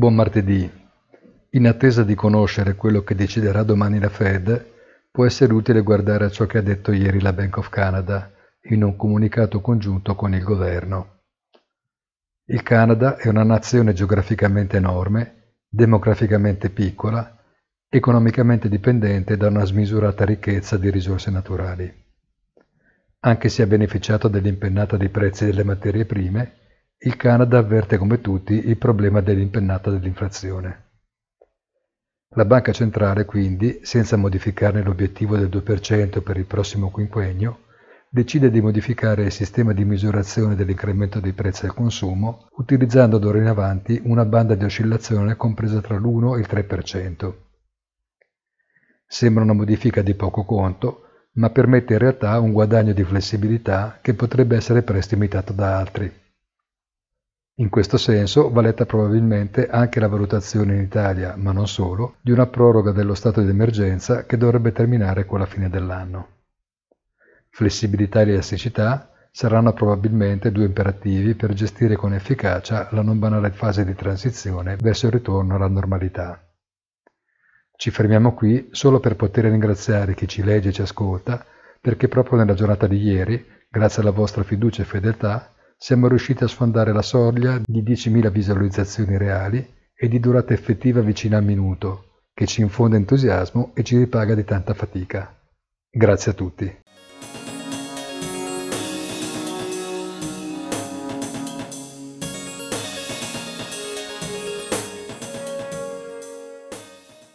Buon martedì. In attesa di conoscere quello che deciderà domani la Fed, può essere utile guardare a ciò che ha detto ieri la Bank of Canada in un comunicato congiunto con il governo. Il Canada è una nazione geograficamente enorme, demograficamente piccola, economicamente dipendente da una smisurata ricchezza di risorse naturali. Anche se ha beneficiato dell'impennata dei prezzi delle materie prime, il Canada avverte come tutti il problema dell'impennata dell'inflazione. La Banca Centrale quindi, senza modificarne l'obiettivo del 2% per il prossimo quinquennio, decide di modificare il sistema di misurazione dell'incremento dei prezzi al consumo, utilizzando d'ora in avanti una banda di oscillazione compresa tra l'1 e il 3%. Sembra una modifica di poco conto, ma permette in realtà un guadagno di flessibilità che potrebbe essere presto imitato da altri. In questo senso va letta probabilmente anche la valutazione in Italia, ma non solo, di una proroga dello stato di emergenza che dovrebbe terminare con la fine dell'anno. Flessibilità e elasticità saranno probabilmente due imperativi per gestire con efficacia la non banale fase di transizione verso il ritorno alla normalità. Ci fermiamo qui solo per poter ringraziare chi ci legge e ci ascolta, perché proprio nella giornata di ieri, grazie alla vostra fiducia e fedeltà, siamo riusciti a sfondare la soglia di 10.000 visualizzazioni reali e di durata effettiva vicina al minuto, che ci infonde entusiasmo e ci ripaga di tanta fatica. Grazie a tutti.